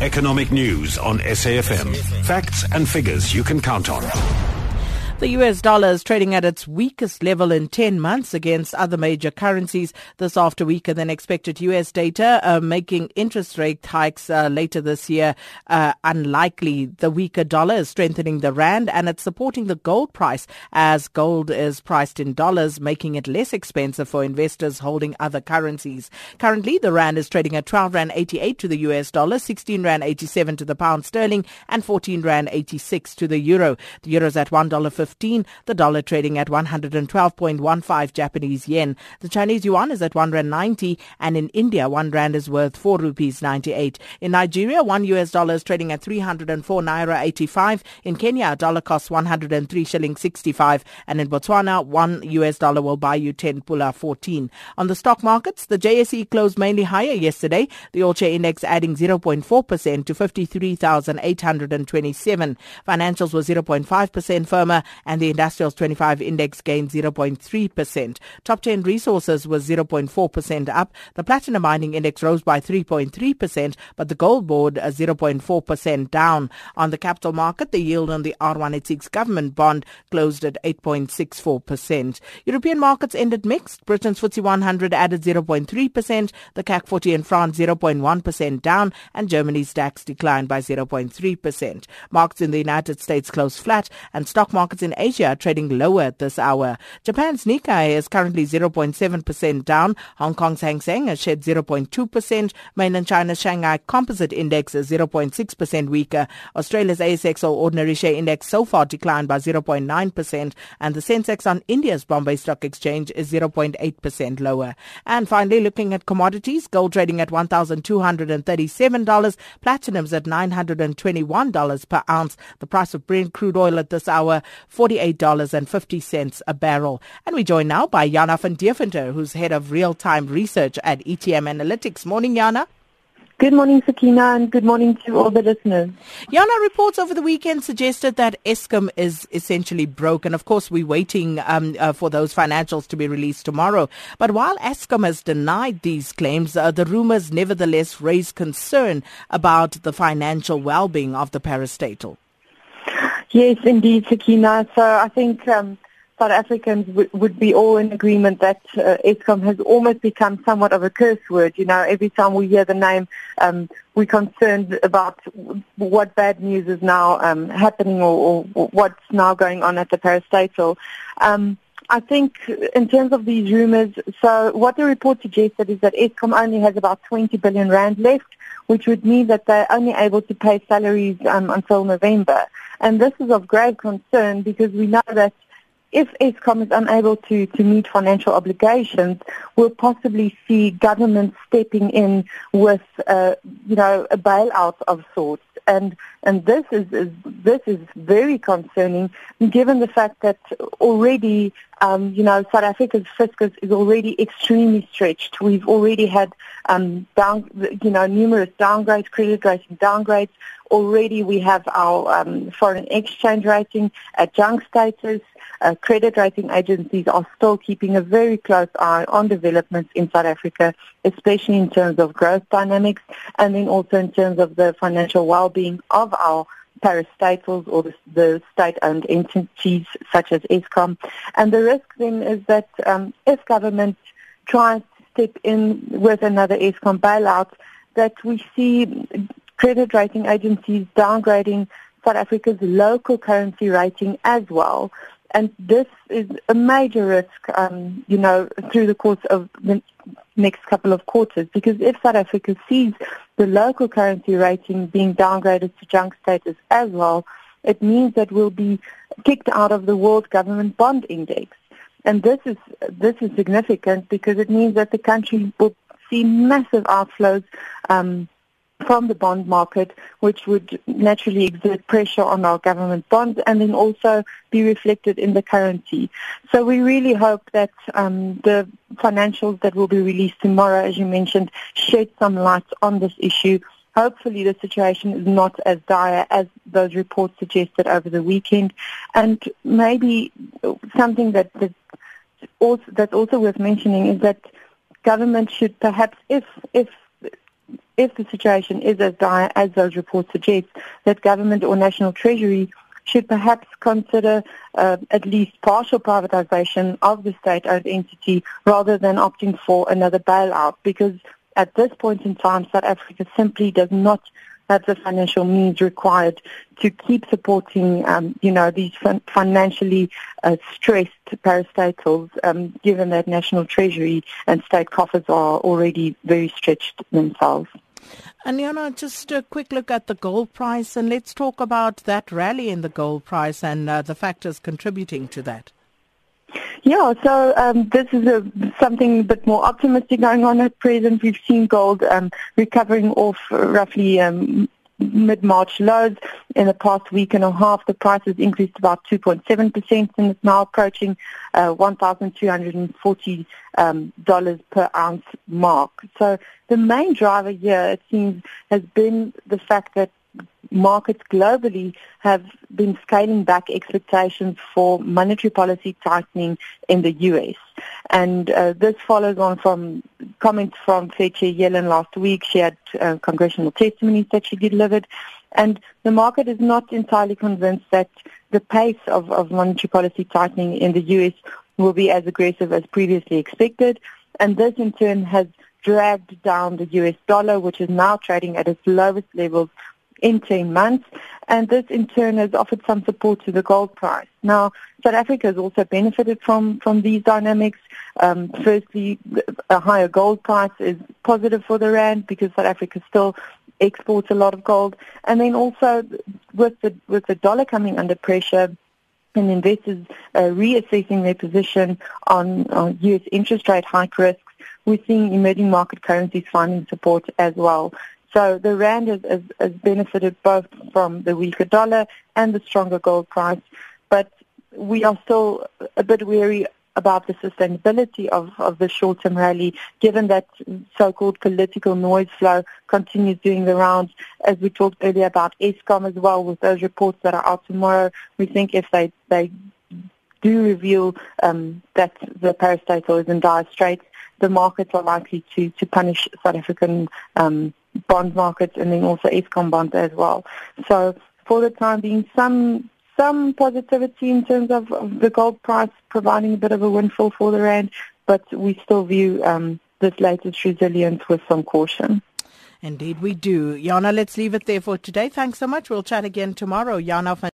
Economic news on SAFM. Facts and figures you can count on. The US dollar is trading at its weakest level in 10 months against other major currencies. This after weaker than expected US data, uh, making interest rate hikes uh, later this year uh, unlikely. The weaker dollar is strengthening the rand and it's supporting the gold price as gold is priced in dollars, making it less expensive for investors holding other currencies. Currently, the rand is trading at 12 rand 88 to the US dollar, 16 rand 87 to the pound sterling, and 14 rand 86 to the euro. The euro is at $1.50 15, the dollar trading at 112.15 Japanese yen. The Chinese yuan is at 1 rand 90 and in India 1 rand is worth 4 rupees 98. In Nigeria 1 US dollar is trading at 304 naira 85. In Kenya a dollar costs 103 shilling 65 and in Botswana 1 US dollar will buy you 10 pula 14. On the stock markets the JSE closed mainly higher yesterday. The All Share Index adding 0.4% to 53,827. Financials were 0.5% firmer and the Industrials 25 index gained 0.3%. Top 10 resources was 0.4% up. The platinum mining index rose by 3.3%, but the gold board uh, 0.4% down. On the capital market, the yield on the R186 government bond closed at 8.64%. European markets ended mixed. Britain's FTSE 100 added 0.3%, the CAC 40 in France 0.1% down, and Germany's DAX declined by 0.3%. Markets in the United States closed flat, and stock markets in in Asia trading lower at this hour. Japan's Nikkei is currently 0.7% down. Hong Kong's Hang Seng has shed 0.2%. Mainland China's Shanghai Composite Index is 0.6% weaker. Australia's ASX or Ordinary Share Index so far declined by 0.9%. And the Sensex on India's Bombay Stock Exchange is 0.8% lower. And finally, looking at commodities, gold trading at $1,237. Platinum's at $921 per ounce. The price of Brent crude oil at this hour, $48.50 a barrel. And we join now by Jana van Deventer, who's head of real-time research at ETM Analytics. Morning, Jana. Good morning, Sakina, and good morning to all the listeners. Yana, reports over the weekend suggested that Eskom is essentially broken. Of course, we're waiting um, uh, for those financials to be released tomorrow. But while Eskom has denied these claims, uh, the rumors nevertheless raise concern about the financial well-being of the parastatal. Yes, indeed, Sakina. So I think um, South Africans w- would be all in agreement that uh, Eskom has almost become somewhat of a curse word. You know, every time we hear the name, um, we're concerned about what bad news is now um, happening or, or, what's now going on at the parastatal. Um, I think in terms of these rumors, so what the report suggested is that Eskom only has about 20 billion rand left, which would mean that they're only able to pay salaries um, until November. And this is of grave concern because we know that if Eskom is unable to, to meet financial obligations, we'll possibly see government stepping in with, uh, you know, a bailout of sorts. And and this is, is this is very concerning, given the fact that already, um, you know, South Africa's fiscus is already extremely stretched. We've already had um, down, you know, numerous downgrades, credit rating downgrades. Already we have our um, foreign exchange rating at junk status. Uh, credit rating agencies are still keeping a very close eye on developments in South Africa, especially in terms of growth dynamics and then also in terms of the financial well-being of our parastatals or the, the state-owned entities such as Eskom. And the risk then is that um, if government tries to step in with another Eskom bailout, that we see credit rating agencies downgrading South Africa's local currency rating as well. And this is a major risk, um, you know, through the course of the next couple of quarters. Because if South Africa sees the local currency rating being downgraded to junk status as well, it means that we'll be kicked out of the World Government Bond Index. And this is this is significant because it means that the country will see massive outflows um, from the bond market, which would naturally exert pressure on our government bonds and then also be reflected in the currency. So we really hope that um, the financials that will be released tomorrow, as you mentioned, shed some light on this issue. Hopefully the situation is not as dire as those reports suggested over the weekend. And maybe something that, that also, that's also worth mentioning is that government should perhaps, if, if if the situation is as dire as those reports suggest, that government or national treasury should perhaps consider uh, at least partial privatization of the state-owned entity rather than opting for another bailout because at this point in time, South Africa simply does not have the financial means required to keep supporting, um, you know, these fin- financially uh, stressed parastatals, um, given that national treasury and state coffers are already very stretched themselves. And Yana, just a quick look at the gold price, and let's talk about that rally in the gold price and uh, the factors contributing to that. Yeah, so um, this is a, something a bit more optimistic going on at present. We've seen gold um, recovering off roughly um, mid-March lows. In the past week and a half, the price has increased about 2.7% and is now approaching uh, $1,240 um, per ounce mark. So the main driver here, it seems, has been the fact that markets globally have been scaling back expectations for monetary policy tightening in the U.S. And uh, this follows on from comments from Fed Chair Yellen last week. She had uh, congressional testimonies that she delivered. And the market is not entirely convinced that the pace of, of monetary policy tightening in the U.S. will be as aggressive as previously expected. And this in turn has dragged down the US dollar, which is now trading at its lowest levels in 10 months, and this in turn has offered some support to the gold price. Now, South Africa has also benefited from, from these dynamics. Um, firstly, a higher gold price is positive for the rand because South Africa still exports a lot of gold, and then also with the with the dollar coming under pressure, and investors uh, reassessing their position on, on U.S. interest rate hike risks, we're seeing emerging market currencies finding support as well. So the rand has, has, has benefited both from the weaker dollar and the stronger gold price, but we are still a bit wary about the sustainability of, of the short-term rally, given that so-called political noise flow continues doing the rounds. As we talked earlier about Eskom as well, with those reports that are out tomorrow, we think if they, they do reveal um, that the parastatal is in dire straits, the markets are likely to, to punish South African um, bond markets and then also Eskom bonds as well. So for the time being, some some positivity in terms of, of the gold price providing a bit of a windfall for the rand, but we still view um, this latest resilience with some caution. Indeed, we do. Yana, let's leave it there for today. Thanks so much. We'll chat again tomorrow. Yana